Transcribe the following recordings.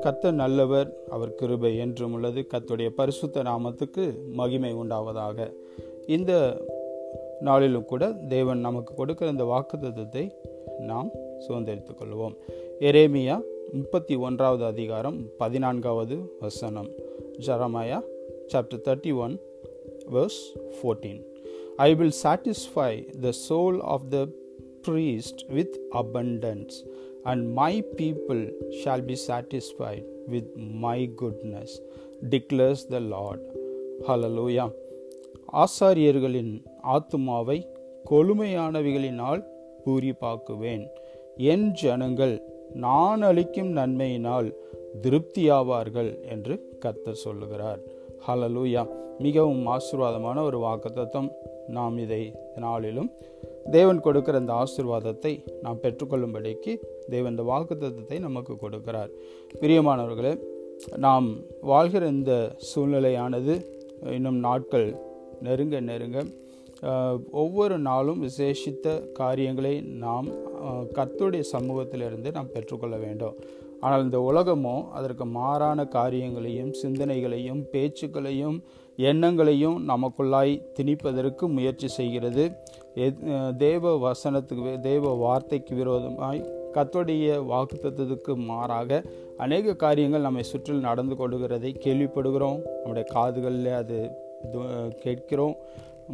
கர்த்தர் நல்லவர் அவர் கிருபை என்றும் உள்ளது. கத்துடைய பரிசுத்த நாமத்துக்கு மகிமை உண்டாவதாக. இந்த நாளிலும் கூட தேவன் நமக்கு கொடுக்கிற இந்த வாக்குத்தத்தை நாம் சுதந்திரித்துக் கொள்வோம். எரேமியா முப்பத்தி ஒன்றாவது அதிகாரம் பதினான்காவது வசனம். Jeremiah chapter thirty one verse fourteen I will satisfy the soul of the priest with abundance, and my people shall be satisfied with my goodness, declares the Lord. Hallelujah. ஆசாரியர்களின் ஆத்துமாவை கொழுமையானவைகளினால் பூரிப்பாக்குவேன் என் ஜனங்கள் நான் அளிக்கும் நன்மையினால் திருப்தியாவார்கள் என்று கர்த்தர் சொல்லுகிறார் ஹலலூயா மிகவும் ஆசீர்வாதமான ஒரு வாக்குத்தத்தம் நாம் இதை நாளிலும் தேவன் கொடுக்கிற அந்த ஆசீர்வாதத்தை நாம் பெற்றுக்கொள்ளும்படிக்கு தேவன் இந்த வாக்குத்தத்தத்தை நமக்கு கொடுக்கிறார். பிரியமானவர்களே நாம் வாழ்கிற இந்த சூழ்நிலையானது இன்னும் நாட்கள் நெருங்க நெருங்க ஒவ்வொரு நாளும் விசேஷித்த காரியங்களை நாம் கத்துடைய சமூகத்திலிருந்து நாம் பெற்றுக்கொள்ள வேண்டும். ஆனால் இந்த உலகமோ அதற்கு மாறான காரியங்களையும் சிந்தனைகளையும் பேச்சுக்களையும் எண்ணங்களையும் நமக்குள்ளாய் திணிப்பதற்கு முயற்சி செய்கிறது. தேவ வசனத்துக்கு தேவ வார்த்தைக்கு விரோதமாய் கத்தோடைய வாக்குத்தத்துக்கு மாறாக அநேக காரியங்கள் நம்மை சுற்றில் நடந்து கொள்கிறதை கேள்விப்படுகிறோம். நம்முடைய காதுகளில் அது கேட்கிறோம்.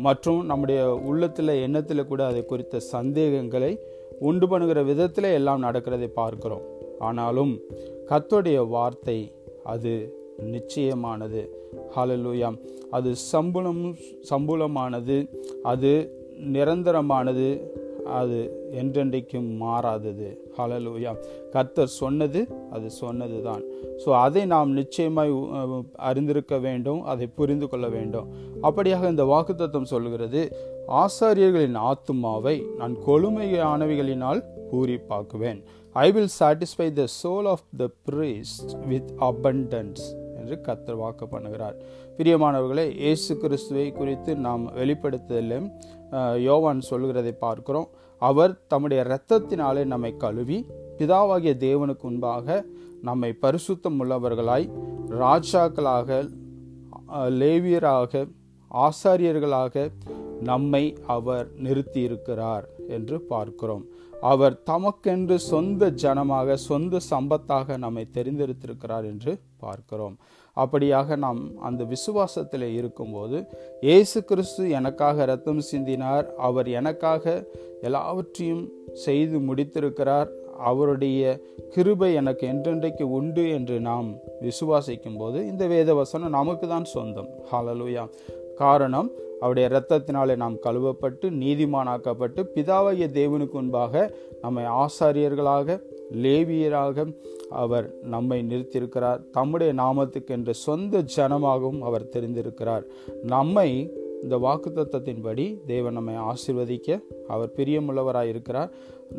மற்றும் நம்முடைய உள்ளத்தில் எண்ணத்தில் கூட அதை குறித்த சந்தேகங்களை உண்டு பண்ணுகிற விதத்தில் எல்லாம் நடக்கிறதை பார்க்கிறோம். ஆனாலும் கத்தோடைய வார்த்தை அது நிச்சயமானது. ஹலலூயாம் அது சம்பளம் சம்பளமானது அது நிரந்தரமானது அது என்றென்றைக்கும் மாறாதது. ஹலலூயா கர்த்தர் சொன்னது அது சொன்னது தான் ஸோ அதை நாம் நிச்சயமாய் அறிந்திருக்க வேண்டும் அதை புரிந்து கொள்ள வேண்டும். அப்படியாக இந்த வாக்குத்தத்தம் சொல்கிறது ஆசாரியர்களின் ஆத்துமாவை நான் கொழுமையானவைகளினால் பூரிப்பாக்குவேன். I will satisfy the soul of the priest with abundance என்று கத்தர் வாக்கு பண்ணுகிறார். பிரியமானவர்களே இயேசு கிறிஸ்துவை குறித்து நாம் வெளிப்படுத்துதலும் யோவான் சொல்கிறதை பார்க்கிறோம். அவர் தம்முடைய இரத்தத்தினாலே நம்மை கழுவி பிதாவாகிய தேவனுக்கு முன்பாக நம்மை பரிசுத்தம் உள்ளவர்களாய் ராஜாக்களாக லேவியராக ஆசாரியர்களாக நம்மை அவர் நிறுத்தியிருக்கிறார் என்று பார்க்கிறோம். அவர் தமக்கென்று சொந்த ஜனமாக சொந்த சம்பத்தாக நம்மை தெரிந்தெடுத்திருக்கிறார் என்று பார்க்கிறோம். அப்படியாக நாம் அந்த விசுவாசத்தில் இருக்கும்போது இயேசு கிறிஸ்து எனக்காக ரத்தம் சிந்தினார். அவர் எனக்காக எல்லாவற்றையும் செய்து முடித்திருக்கிறார். அவருடைய கிருபை எனக்கு என்றென்றைக்கு உண்டு என்று நாம் விசுவாசிக்கும் போது இந்த வேத வசனம் நமக்கு தான் சொந்தம். ஹாலலூயா காரணம் அவருடைய இரத்தத்தினாலே நாம் கழுவப்பட்டு நீதிமானாக்கப்பட்டு பிதாவாகிய தேவனுக்கு முன்பாக நம்மை ஆசாரியர்களாக லேவியராக அவர் நம்மை நிறுத்தியிருக்கிறார். தம்முடைய நாமத்துக்கு என்ற சொந்த ஜனமாகவும் அவர் தெரிந்திருக்கிறார். நம்மை இந்த வாக்குத்தத்தின்படி தேவன் நம்மை ஆசிர்வதிக்க அவர் பிரியமுள்ளவராக இருக்கிறார்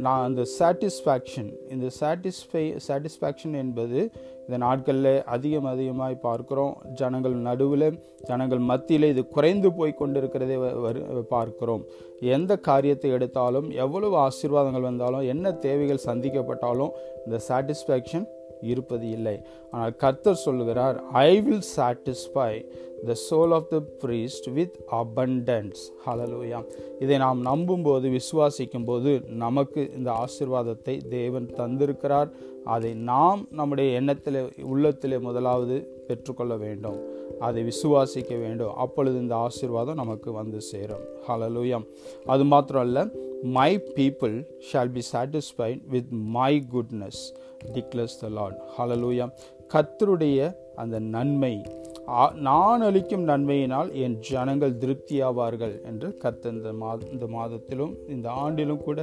நான் அந்த சாட்டிஸ்ஃபேக்ஷன் இந்த சாட்டிஸ்ஃபை சாட்டிஸ்ஃபேக்ஷன் என்பது இந்த நாட்களில் அதிகம் அதிகமாக பார்க்குறோம். ஜனங்கள் நடுவில் ஜனங்கள் மத்தியில் இது குறைந்து போய் கொண்டிருக்கிறதை பார்க்கிறோம். எந்த காரியத்தை எடுத்தாலும் எவ்வளவு ஆசீர்வாதங்கள் வந்தாலும் என்ன தேவைகள் சந்திக்கப்பட்டாலும் இந்த சாட்டிஸ்ஃபேக்ஷன் இருப்பது இல்லை. ஆனால் கர்த்தர் சொல்லுகிறார் I will satisfy the soul of the priest with abundance hallelujah இதை நாம் நம்பும்போது விசுவாசிக்கும் போது நமக்கு இந்த ஆசிர்வாதத்தை தேவன் தந்திருக்கிறார். அதை நாம் நம்முடைய எண்ணத்தில் உள்ளத்தில் முதலாவது பெற்றுக்கொள்ள வேண்டும். அதை விசுவாசிக்க வேண்டும். அப்பொழுது இந்த ஆசிர்வாதம் நமக்கு வந்து சேரும். ஹலலூயம் அது மாத்திரம் அல்ல my people shall be satisfied with my goodness declares the Lord hallelujah கத்தருடைய அந்த நன்மை நான் அளிக்கும் நன்மையினால் என் ஜனங்கள் திருப்தியாவார்கள் என்று கத்த இந்த மா இந்த மாதத்திலும் இந்த ஆண்டிலும் கூட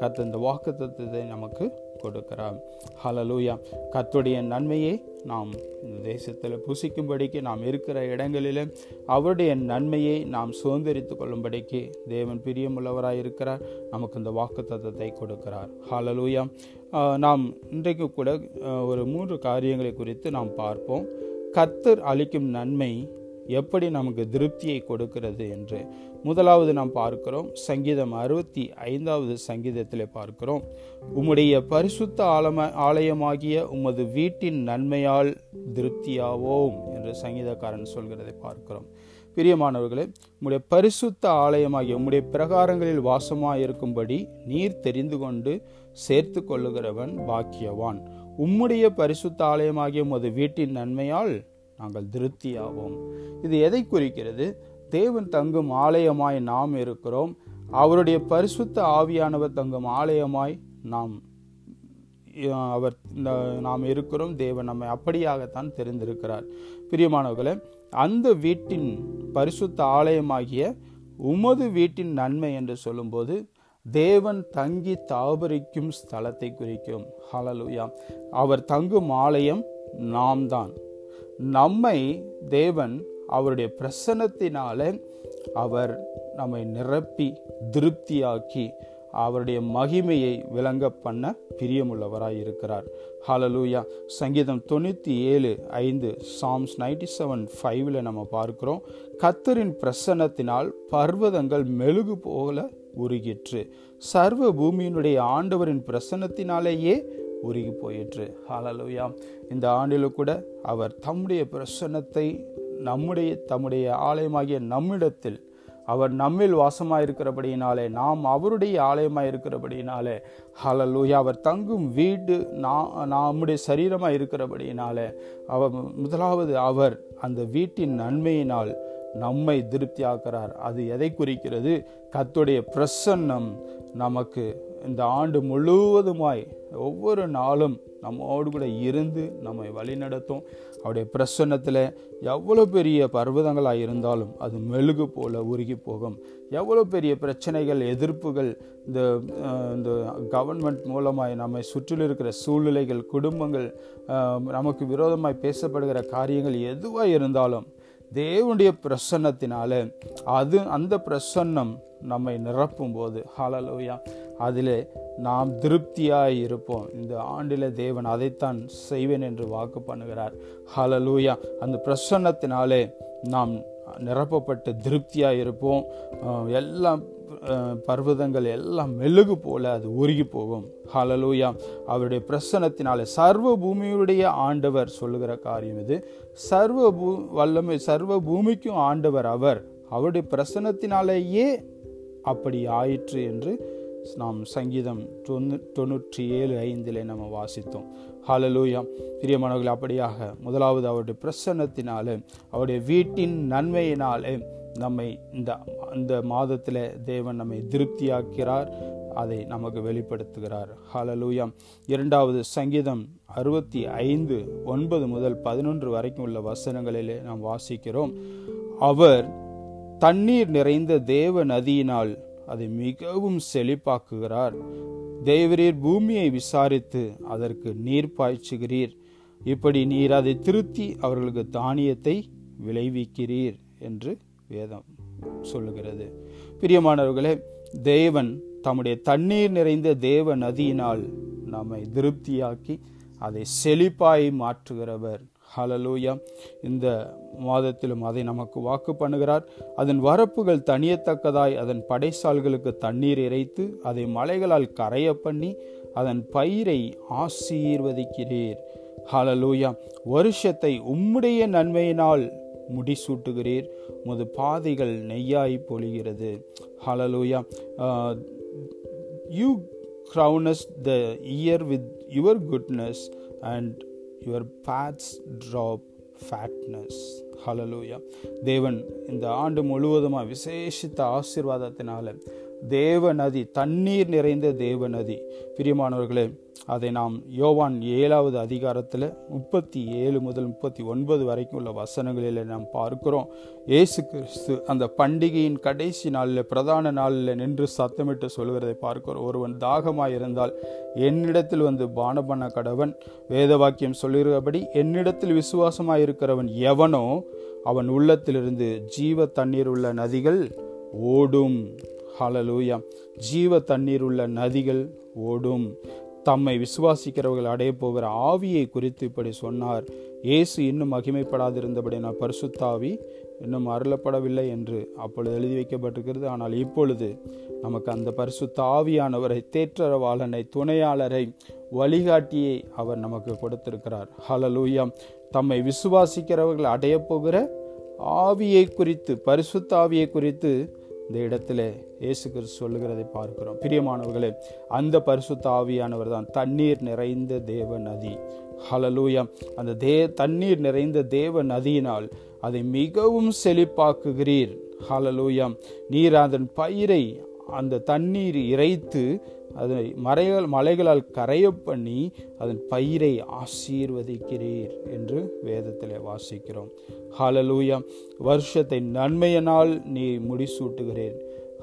கத்த இந்த வாக்கு தத்துவத்தை நமக்கு கொடுக்கிறார். ஹலலூயா கத்துடைய நன்மையை நாம் இந்த தேசத்தில் புசிக்கும்படிக்கு நாம் இருக்கிற இடங்களில் அவருடைய நன்மையை நாம் சுதந்திரித்து கொள்ளும்படிக்கு தேவன் பிரியமுள்ளவராக இருக்கிறார். நமக்கு இந்த வாக்கு தத்துவத்தை கொடுக்கிறார் ஹலலூயா நாம் இன்றைக்கு கூட ஒரு மூன்று காரியங்களை குறித்து நாம் பார்ப்போம். கத்தர் அளிக்கும் நன்மை எப்படி நமக்கு திருப்தியை கொடுக்கிறது என்று முதலாவது நாம் பார்க்கிறோம். சங்கீதம் அறுபத்தி ஐந்தாவது சங்கீதத்தில் பார்க்கிறோம். உம்முடைய பரிசுத்த ஆலம ஆலயமாகிய உமது வீட்டின் நன்மையால் திருப்தியாவோம் என்று சங்கீதக்காரன் சொல்கிறதை பார்க்கிறோம். பிரியமானவர்களே உம்முடைய பரிசுத்த ஆலயமாகிய உம்முடைய பிரகாரங்களில் வாசமாயிருக்கும்படி நீர் தெரிந்து கொண்டு சேர்த்து கொள்ளுகிறவன் பாக்கியவான். உம்முடைய பரிசுத்த ஆலயமாகிய உமது வீட்டின் நன்மையால் நாங்கள் திருப்தியாவோம். இது எதை குறிக்கிறது? தேவன் தங்கும் ஆலயமாய் நாம் இருக்கிறோம். அவருடைய பரிசுத்த ஆவியானவர் தங்கும் ஆலயமாய் நாம் அவர் நாம் இருக்கிறோம். தேவன் நம்மை அப்படியாகத்தான் தெரிந்திருக்கிறார். பிரியமானவர்களே அந்த வீட்டின் பரிசுத்த ஆலயமாகிய உமது வீட்டின் நன்மை என்று சொல்லும்போது தேவன் தங்கி தாபரிக்கும் ஸ்தலத்தை குறிக்கும். ஹலலுயா அவர் தங்கும் ஆலயம் நாம் தான் நம்மை தேவன் அவருடைய பிரசன்னத்தினால அவர் நம்மை நிரப்பி திருப்தியாக்கி அவருடைய மகிமையை விளங்க பண்ண பிரியமுள்ளவராய் இருக்கிறார். ஹாலலூயா சங்கீதம் தொண்ணூற்றி ஏழு ஐந்து சாம்ஸ் நைன்டி செவன் ஃபைவ்ல நம்ம பார்க்கிறோம். கத்தரின் பிரசன்னத்தினால் பர்வதங்கள் மெழுகு போல உருகிற்று. சர்வ பூமியினுடைய ஆண்டவரின் பிரசன்னத்தினாலேயே உருகி போயிற்று. ஹாலலூயா இந்த ஆண்டில் கூட அவர் தம்முடைய பிரசன்னத்தை நம்முடைய தம்முடைய ஆலயமாகிய நம்மிடத்தில் அவர் நம்மில் வாசமாயிருக்கிறபடியினாலே நாம் அவருடைய ஆலயமாக இருக்கிறபடியினாலே ஹலலூயா அவர் தங்கும் வீடு நான் நம்முடைய சரீரமாக இருக்கிறபடியினாலே அவர் முதலாவது அவர் அந்த வீட்டின் நன்மையினால் நம்மை திருப்தியாக்குறார். அது எதை குறிக்கிறது? கத்துடைய பிரசன்னம் நமக்கு இந்த ஆண்டு முழுவதுமாய் ஒவ்வொரு நாளும் நம்மோடு கூட இருந்து நம்மை வழிநடத்தும். அவருடைய பிரசன்னத்தில் எவ்வளோ பெரிய பர்வதங்களாக இருந்தாலும் அது மெழுகு போல உருகி போகும். எவ்வளோ பெரிய பிரச்சனைகள் எதிர்ப்புகள் இந்த இந்த கவர்மெண்ட் மூலமாய் நம்மை சுற்றில் இருக்கிற சூழ்நிலைகள் குடும்பங்கள் நமக்கு விரோதமாய் பேசப்படுகிற காரியங்கள் எதுவாக இருந்தாலும் தேவனுடைய பிரசன்னத்தினால அது அந்த பிரசன்னம் நம்மை நிரப்பும் போது ஹாலலோயா அதில் நாம் திருப்தியாக இருப்போம். இந்த ஆண்டில் தேவன் அதைத்தான் செய்வேன் என்று வாக்கு பண்ணுகிறார். ஹாலலூயா அந்த பிரசன்னத்தினாலே நாம் நிரப்பப்பட்டு திருப்தியாக இருப்போம். எல்லாம் பர்வதங்கள் எல்லாம் மெழுகு போல அது உருகி போகும். ஹலலூயா அவருடைய பிரசனத்தினாலே சர்வ பூமியுடைய ஆண்டவர் சொல்லுகிற காரியம் இது. சர்வ பூ வல்லமை சர்வ பூமிக்கும் ஆண்டவர் அவர். அவருடைய பிரசனத்தினாலேயே அப்படி ஆயிற்று என்று நாம் சங்கீதம் தொண்ணூ தொண்ணூற்றி ஏழு ஐந்திலே நம்ம வாசித்தோம். ஹலலூயா பிரியமானவர்கள் அப்படியாக முதலாவது அவருடைய பிரசன்னத்தினாலே அவருடைய வீட்டின் நன்மையினாலே நம்மை இந்த இந்த மாதத்தில் தேவன் நம்மை திருப்தியாக்கிறார் அதை நமக்கு வெளிப்படுத்துகிறார். ஹலலூயம் இரண்டாவது சங்கீதம் அறுபத்தி ஐந்து ஒன்பது முதல் பதினொன்று வரைக்கும் உள்ள வசனங்களிலே நாம் வாசிக்கிறோம். அவர் தண்ணீர் நிறைந்த தேவ நதியினால் அதை மிகவும் செழிப்பாக்குகிறார். தேவரீர் பூமியை விசாரித்து அதற்கு நீர் பாய்ச்சுகிறீர். இப்படி நீர் அதை திருத்தி அவர்களுக்கு தானியத்தை விளைவிக்கிறீர் என்று வேதம் சொல்லுகிறது. பிரியமானவர்களே தேவன் தம்முடைய தண்ணீர் நிறைந்த தேவ நதியினால் நம்மை திருப்தியாக்கி அதை செழிப்பாய் மாற்றுகிறவர். ஹலலூயா இந்த மாதத்திலும் அதை நமக்கு வாக்கு பண்ணுகிறார். அதன் வரப்புகள் தனியத்தக்கதாய் அதன் படைசால்களுக்கு தண்ணீர் இறைத்து அதை மலைகளால் கரைய பண்ணி அதன் பயிரை ஆசீர்வதிக்கிறீர். ஹலலூயா வருஷத்தை உம்முடைய நன்மையினால் முடிசூட்டுகிறீர். உமது பாதைகள் நெய்யாய் பொழிகிறது. Hallelujah you crowns the year with your goodness and your paths drop fatness hallelujah தேவன் இந்த ஆண்டு முழுவதுமாக விசேஷித்த ஆசீர்வாதத்தினால தேவ நதி தண்ணீர் நிறைந்த தேவ நதி பிரியமானவர்களே அதை நாம் யோவான் ஏழாவது அதிகாரத்தில் முப்பத்தி ஏழு முதல் முப்பத்தி ஒன்பது வரைக்கும் உள்ள வசனங்களில் நாம் பார்க்கிறோம். ஏசு கிறிஸ்து அந்த பண்டிகையின் கடைசி நாளில் பிரதான நாளில் நின்று சத்தமிட்டு சொல்கிறதை பார்க்கிறோம். ஒருவன் தாகமாக இருந்தால் என்னிடத்தில் வந்து பானபண்ண கடவன் வேத வாக்கியம் சொல்லுகிறபடி என்னிடத்தில் விசுவாசமாக இருக்கிறவன் எவனோ அவன் உள்ளத்திலிருந்து ஜீவ தண்ணீர் உள்ள நதிகள் ஓடும். ஹலலூயா ஜீவ தண்ணீர் உள்ள நதிகள் ஓடும். தம்மை விசுவாசிக்கிறவர்கள் அடைய போகிற ஆவியை குறித்து இப்படி சொன்னார். இயேசு இன்னும் மகிமைப்படாதிருந்தபடி நான் பரிசுத்தாவி இன்னும் அருளப்படவில்லை என்று அப்பொழுது எழுதி வைக்கப்பட்டிருக்கிறது. ஆனால் இப்பொழுது நமக்கு அந்த பரிசுத்த ஆவியானவரை தேற்றரவாளனை துணையாளரை வழிகாட்டியை அவர் நமக்கு கொடுத்திருக்கிறார். ஹலலூயம் தம்மை விசுவாசிக்கிறவர்கள் அடைய போகிற ஆவியை குறித்து பரிசுத்த ஆவியை குறித்து இந்த இடத்துல இயேசு கிறிஸ்து சொல்லுகிறதை பார்க்கிறோம். பிரியமானவர்களே அந்த பரிசுத்த ஆவியானவர் தான் தண்ணீர் நிறைந்த தேவ நதி. ஹலலூயம் அந்த தே தண்ணீர் நிறைந்த தேவ நதியினால் அதை மிகவும் செழிப்பாக்குகிறீர். ஹலலூயம் நீர் அதன் பயிரை அந்த தண்ணீர் இறைத்து அதை மறைகள் மலைகளால் கரைய பண்ணி அதன் பயிரை ஆசீர்வதிக்கிறீர் என்று வேதத்தில் வாசிக்கிறோம். ஹாலலூயா வருஷத்தை நன்மையினால் நீ முடிசூட்டுகிறேன்.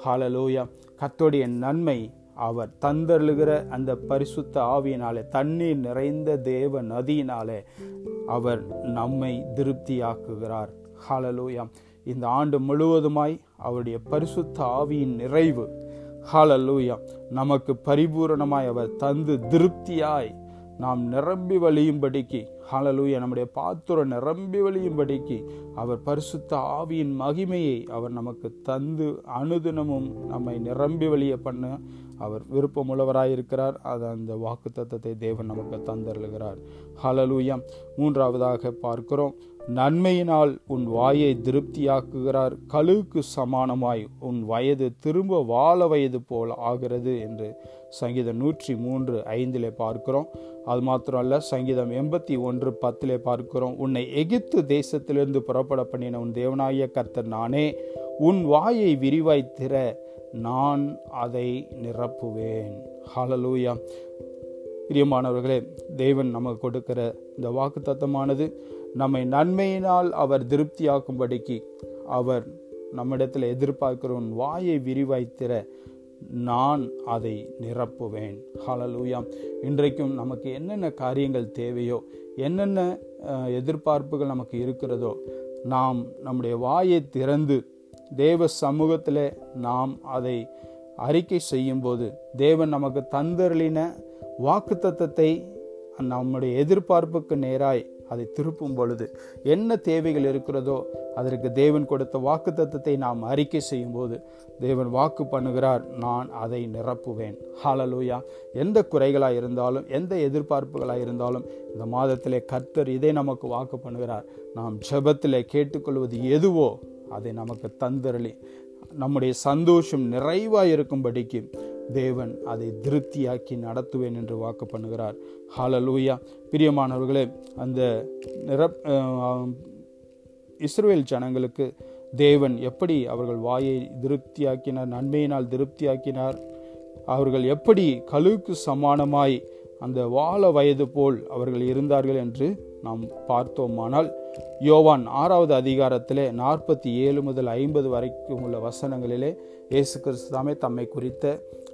ஹாலலூயா கத்தோடைய நன்மை அவர் தந்தருளுகிற அந்த பரிசுத்த ஆவியினாலே தண்ணீர் நிறைந்த தேவ நதியினாலே அவர் நம்மை திருப்தியாக்குகிறார். ஹாலலூயா இந்த ஆண்டு முழுவதுமாய் அவருடைய பரிசுத்த ஆவியின் நிறைவு. ஹாலலூயா நமக்கு பரிபூரணமாய் அவர் தந்து திருப்தியாய் நாம் நிரம்பி வழியும்படிக்கு ஹலலூய நம்முடைய பாத்திரம் நிரம்பி வழியும்படிக்கு அவர் பரிசுத்த ஆவியின் மகிமையை அவர் நமக்கு தந்து அனுதினமும் நம்மை நிரம்பி வழிய பண்ண. அவர் விருப்பமுள்ளவராய் இருக்கிறார் அது அந்த வாக்கு தத்தத்தை தேவன் நமக்கு தந்தருகிறார் ஹலலூயம் மூன்றாவதாக பார்க்கிறோம். நன்மையினால் உன் வாயை திருப்தியாக்குகிறார் கழுவுக்கு சமானமாய் உன் வயது திரும்ப வாழ வயது போல் ஆகிறது என்று சங்கீதம் நூற்றி மூன்று ஐந்திலே பார்க்கிறோம். அது மாத்திரம் அல்ல சங்கீதம் எண்பத்தி ஒன்று பத்திலே பார்க்கிறோம். உன்னை எகிப்து தேசத்திலிருந்து புறப்பட பண்ணின உன் தேவனாய கர்த்தர் நானே உன் வாயை விரிவாய் திற நான் அதை நிரப்புவேன். ஹலலூயா பிரியமானவர்களே தேவன் நமக்கு கொடுக்கிற இந்த வாக்கு தத்தமானது நம்மை நன்மையினால் அவர் திருப்தியாக்கும்படிக்கு அவர் நம்மிடத்தில் எதிர்பார்க்கிறவன் வாயை விரிவாய்த்திர நான் அதை நிரப்புவேன். ஹலலூயா இன்றைக்கும் நமக்கு என்னென்ன காரியங்கள் தேவையோ என்னென்ன எதிர்பார்ப்புகள் நமக்கு இருக்கிறதோ நாம் நம்முடைய வாயை திறந்து தேவ சமூகத்தில் நாம் அதை அறிக்கை செய்யும்போது தேவன் நமக்கு தந்தருளின வாக்கு தத்தத்தை நம்முடைய எதிர்பார்ப்புக்கு நேராய் அதை திருப்பும் பொழுது என்ன தேவைகள் இருக்கிறதோ அதற்கு தேவன் கொடுத்த வாக்கு தத்துவத்தை நாம் அறிக்கை செய்யும் போது தேவன் வாக்கு பண்ணுகிறார் நான் அதை நிரப்புவேன். ஹாலலூயா எந்த குறைகளாக இருந்தாலும் எந்த எதிர்பார்ப்புகளாக இருந்தாலும் இந்த மாதத்திலே கர்த்தர் இதை நமக்கு வாக்கு பண்ணுகிறார். நாம் ஜபத்திலே கேட்டுக்கொள்வது எதுவோ அதை நமக்கு தந்தரளி. நம்முடைய சந்தோஷம் நிறைவாக இருக்கும்படிக்கு தேவன் அதை திருப்தியாக்கி நடத்துவேன் என்று வாக்கு பண்ணுகிறார். ஹாலலூயா பிரியமானவர்களே அந்த நிரப் இஸ்ரேல் ஜனங்களுக்கு தேவன் எப்படி அவர்கள் வாயை திருப்தியாக்கினார் நன்மையினால் திருப்தியாக்கினார்? அவர்கள் எப்படி கழுவுக்கு சமானமாய் அந்த வாழ வயது போல் அவர்கள் இருந்தார்கள் என்று நாம் பார்த்தோமானால் யோவான் ஆறாவது அதிகாரத்திலே நாற்பத்தி ஏழு முதல் ஐம்பது வரைக்கும் உள்ள வசனங்களிலே இயேசு கிறிஸ்து தாமே தம்மை குறித்த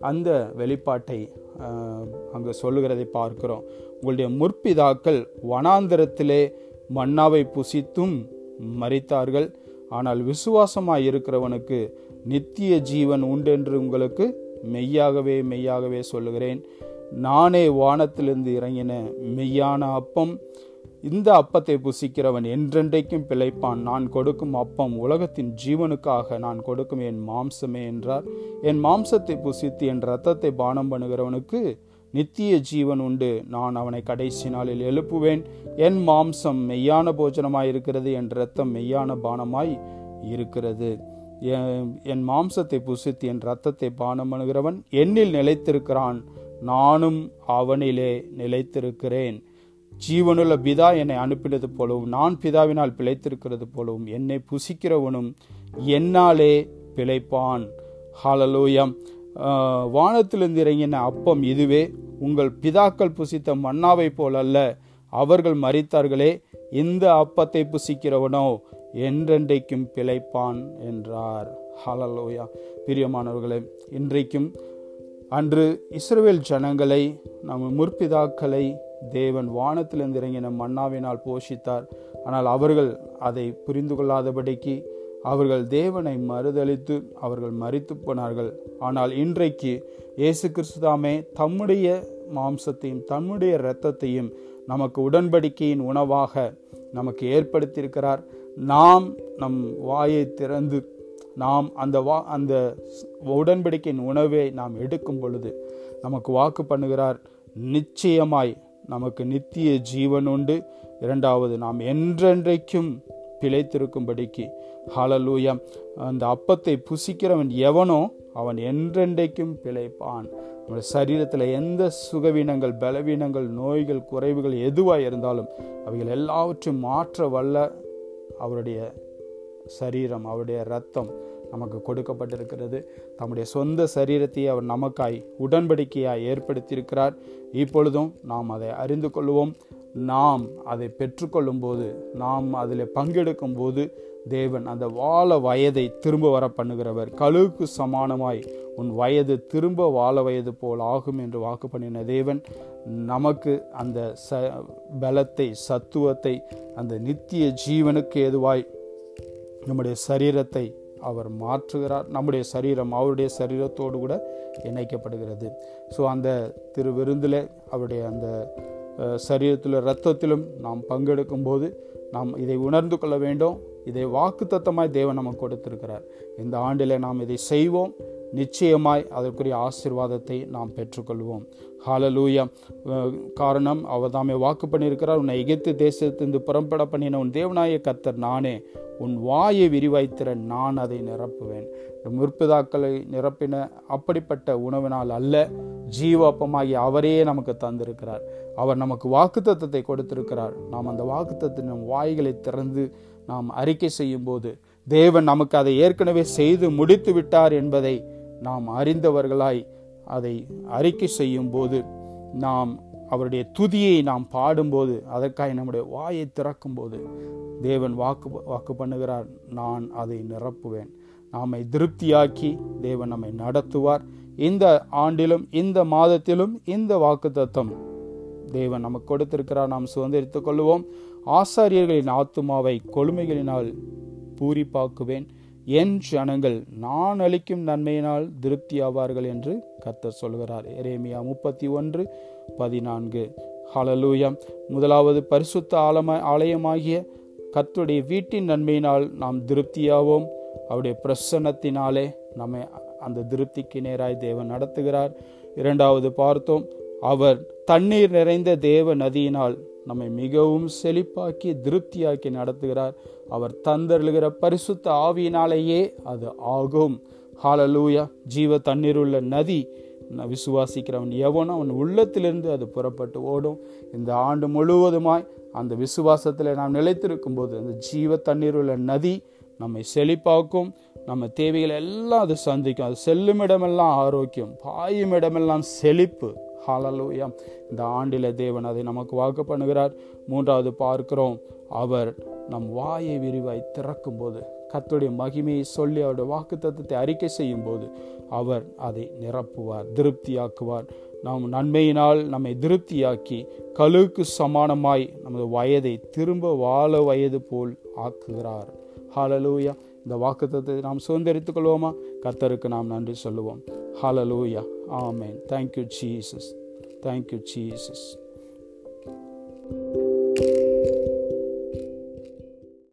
அந்த வெளிப்பாட்டை அங்கு சொல்லுகிறதை பார்க்கிறோம். உங்களுடைய முற்பிதாக்கள் வனாந்திரத்திலே மன்னாவை புசித்தும் மறித்தார்கள் ஆனால் விசுவாசமாக இருக்கிறவனுக்கு நித்திய ஜீவன் உண்டென்று உங்களுக்கு மெய்யாகவே மெய்யாகவே சொல்லுகிறேன். நானே வானத்திலிருந்து இறங்கின மெய்யான அப்பம். இந்த அப்பத்தை புசிக்கிறவன் என்றென்றைக்கும் பிழைப்பான். நான் கொடுக்கும் அப்பம் உலகத்தின் ஜீவனுக்காக நான் கொடுக்கும் என் மாம்சமே என்றார். என் மாம்சத்தை புசித்து என் ரத்தத்தை பானம் பண்ணுகிறவனுக்கு நித்திய ஜீவன் உண்டு. நான் அவனை கடைசி நாளில் எழுப்புவேன். என் மாம்சம் மெய்யான போஜனமாய் இருக்கிறது. என் ரத்தம் மெய்யான பானமாய் இருக்கிறது. என் மாம்சத்தை புசித்து என் ரத்தத்தை பானம் பண்ணுகிறவன் என்னில் நிலைத்திருக்கிறான். நானும் அவனிலே நிலைத்திருக்கிறேன். ஜீவனுள்ள பிதா என்னை அனுப்பினது போலவும் நான் பிதாவினால் பிழைத்திருக்கிறது போலவும் என்னை புசிக்கிறவனும் என்னாலே பிழைப்பான். ஹாலலோயம் வானத்திலிருந்து இறங்கின அப்பம் இதுவே. உங்கள் பிதாக்கள் புசித்த மன்னாவை போலல்ல அவர்கள் மறித்தார்களே இந்த அப்பத்தை புசிக்கிறவனோ என்றென்றைக்கும் பிழைப்பான் என்றார். ஹலலோயா பிரியமானவர்களே இன்றைக்கும் அன்று இஸ்ரேல் ஜனங்களை நம்ம முற்பிதாக்களை தேவன் வானத்திலிருந்து இறங்கின மன்னாவினால் போஷித்தார். ஆனால் அவர்கள் அதை புரிந்து கொள்ளாதபடிக்கு அவர்கள் தேவனை மறுதளித்து அவர்கள் மறித்து போனார்கள். ஆனால் இன்றைக்கு இயேசு கிறிஸ்துதாமே தம்முடைய மாம்சத்தையும் தம்முடைய இரத்தத்தையும் நமக்கு உடன்படிக்கையின் உணவாக நமக்கு ஏற்படுத்தியிருக்கிறார். நாம் நம் வாயை திறந்து நாம் அந்த வா அந்த உடன்படிக்கையின் உணவை நாம் எடுக்கும் பொழுது நமக்கு வாக்கு பண்ணுகிறார். நிச்சயமாய் நமக்கு நித்திய ஜீவன் உண்டு. இரண்டாவது நாம் என்றென்றைக்கும் பிழைத்திருக்கும்படிக்கு. ஹalleluya அந்த அப்பத்தை புசிக்கிறவன் எவனோ அவன் என்றென்றைக்கும் பிழைப்பான். நம்முடைய சரீரத்தில் எந்த சுகவீனங்கள் பலவீனங்கள் நோய்கள் குறைவுகள் எதுவாக இருந்தாலும் அவைகள் எல்லாவற்றையும் மாற்ற வல்ல அவருடைய சரீரம் அவருடைய ரத்தம் நமக்கு கொடுக்கப்பட்டிருக்கிறது. தம்முடைய சொந்த சரீரத்தை அவர் நமக்காய் உடன்படிக்கையாய் ஏற்படுத்தியிருக்கிறார். இப்பொழுதும் நாம் அதை அறிந்து கொள்வோம். நாம் அதை பெற்றுக்கொள்ளும் போது நாம் அதில் பங்கெடுக்கும் போது தேவன் அந்த வாழ வயதை திரும்ப வர பண்ணுகிறவர் கழுவுக்கு சமானமாய் உன் வயது திரும்ப வாழ வயது போல் ஆகும் என்று வாக்கு பண்ணின தேவன் நமக்கு அந்த ச பலத்தை சத்துவத்தை அந்த நித்திய ஜீவனுக்கு ஏதுவாய் நம்முடைய சரீரத்தை அவர் மாற்றுகிறார். நம்முடைய சரீரம் அவருடைய சரீரத்தோடு கூட இணைக்கப்படுகிறது. ஸோ அந்த திரு விருந்தில் அவருடைய அந்த சரீரத்தில் இரத்தத்திலும் நாம் பங்கெடுக்கும் போது நாம் இதை உணர்ந்து கொள்ள வேண்டும். இதை வாக்குத்தத்தமாய் தேவன் நமக்கு கொடுத்திருக்கிறார். இந்த ஆண்டில் நாம் இதை செய்வோம். நிச்சயமாய் அதற்குரிய ஆசிர்வாதத்தை நாம் பெற்றுக்கொள்வோம். ஹாலலூயா காரணம் அவர் தாமே வாக்கு பண்ணியிருக்கிறார். உன்னை எகிப்து தேசத்திலிருந்து புறம்பட பண்ணின உன் தேவநாய கத்தர் நானே. உன் வாயை விரிவாய்த்திற நான் அதை நிரப்புவேன். முற்பிதாக்களை நிரப்பின அப்படிப்பட்ட உணவினால் அல்ல ஜீவாப்பமாகி அவரே நமக்கு தந்திருக்கிறார். அவர் நமக்கு வாக்குத்தத்தத்தை கொடுத்திருக்கிறார். நாம் அந்த வாக்குத்தத்தின் வாய்களை திறந்து நாம் அறிக்கை செய்யும் போது தேவன் நமக்கு அதை ஏற்கனவே செய்து முடித்து விட்டார் என்பதை நாம் அறிந்தவர்களாய் அதை அறிக்கை செய்யும் போது நாம் அவருடைய துதியை நாம் பாடும்போது அதற்காக நம்முடைய வாயை திறக்கும் போது தேவன் வாக்கு வாக்கு பண்ணுகிறார் நான் அதை நிரப்புவேன். நாமை திருப்தியாக்கி தேவன் நம்மை நடத்துவார். இந்த ஆண்டிலும் இந்த மாதத்திலும் இந்த வாக்கு தத்தம் தேவன் நமக்கு கொடுத்திருக்கிறார். நாம் சுதந்திரித்துக் கொள்வோம் ஆசாரியர்களின் ஆத்துமாவை கொழுமைகளினால் பூரிப்பாக்குவேன். என் ஜனங்கள் நான் அளிக்கும் நன்மையினால் திருப்தி ஆவார்கள் என்று கர்த்தர் சொல்கிறார். எரேமியா முப்பத்தி ஒன்று பதினான்கு. ஹலலூயம் முதலாவது பரிசுத்த ஆலம ஆலயமாகிய கத்துடைய வீட்டின் நன்மையினால் நாம் திருப்தியாவோம். அவருடைய பிரசன்னத்தினாலே நம்மை அந்த திருப்திக்கு நேராய் தேவன் நடத்துகிறார். இரண்டாவது பார்த்தோம் அவர் தண்ணீர் நிறைந்த தேவ நதியினால் நம்மை மிகவும் செழிப்பாக்கி திருப்தியாக்கி நடத்துகிறார். அவர் தந்தருகிற பரிசுத்த ஆவியினாலேயே அது ஆகும். ஹாலலூயா ஜீவ தண்ணீர் உள்ள நதி விசுவாசிக்கிறவன் எவனோ அவன் உள்ளத்திலிருந்து அது புறப்பட்டு ஓடும். இந்த ஆண்டு முழுவதுமாய் அந்த விசுவாசத்தில் நாம் நிலைத்திருக்கும் போது அந்த ஜீவ தண்ணீர் உள்ள நதி நம்மை செழிப்பாக்கும். நம்ம தேவைகளை எல்லாம் அது சந்திக்கும். அது செல்லும் இடமெல்லாம் ஆரோக்கியம் பாயும் இடமெல்லாம் செழிப்பு. ஹாலலூயா இந்த ஆண்டில தேவன் அதை நமக்கு வாக்கு பண்ணுகிறார். மூன்றாவது பார்க்கிறோம். அவர் நம் வாயை விரிவாய் திறக்கும் போது கத்துடைய மகிமையை சொல்லி அவருடைய வாக்கு தத்துவத்தை அறிக்கை செய்யும் போது அவர் அதை நிரப்புவார் திருப்தியாக்குவார். நாம் நன்மையினால் நம்மை திருப்தியாக்கி கழுவுக்கு சமானமாய் நமது வயதை திரும்ப வாழ வயது போல் ஆக்குகிறார். ஹாலலூயா இந்த வாக்குத்தத்தை நாம் சுதந்திரித்துக் கொள்வோமா? கத்தருக்கு நாம் நன்றி சொல்லுவோம். ஹாலலூயா Amen. Thank you, Jesus. Thank you, Jesus.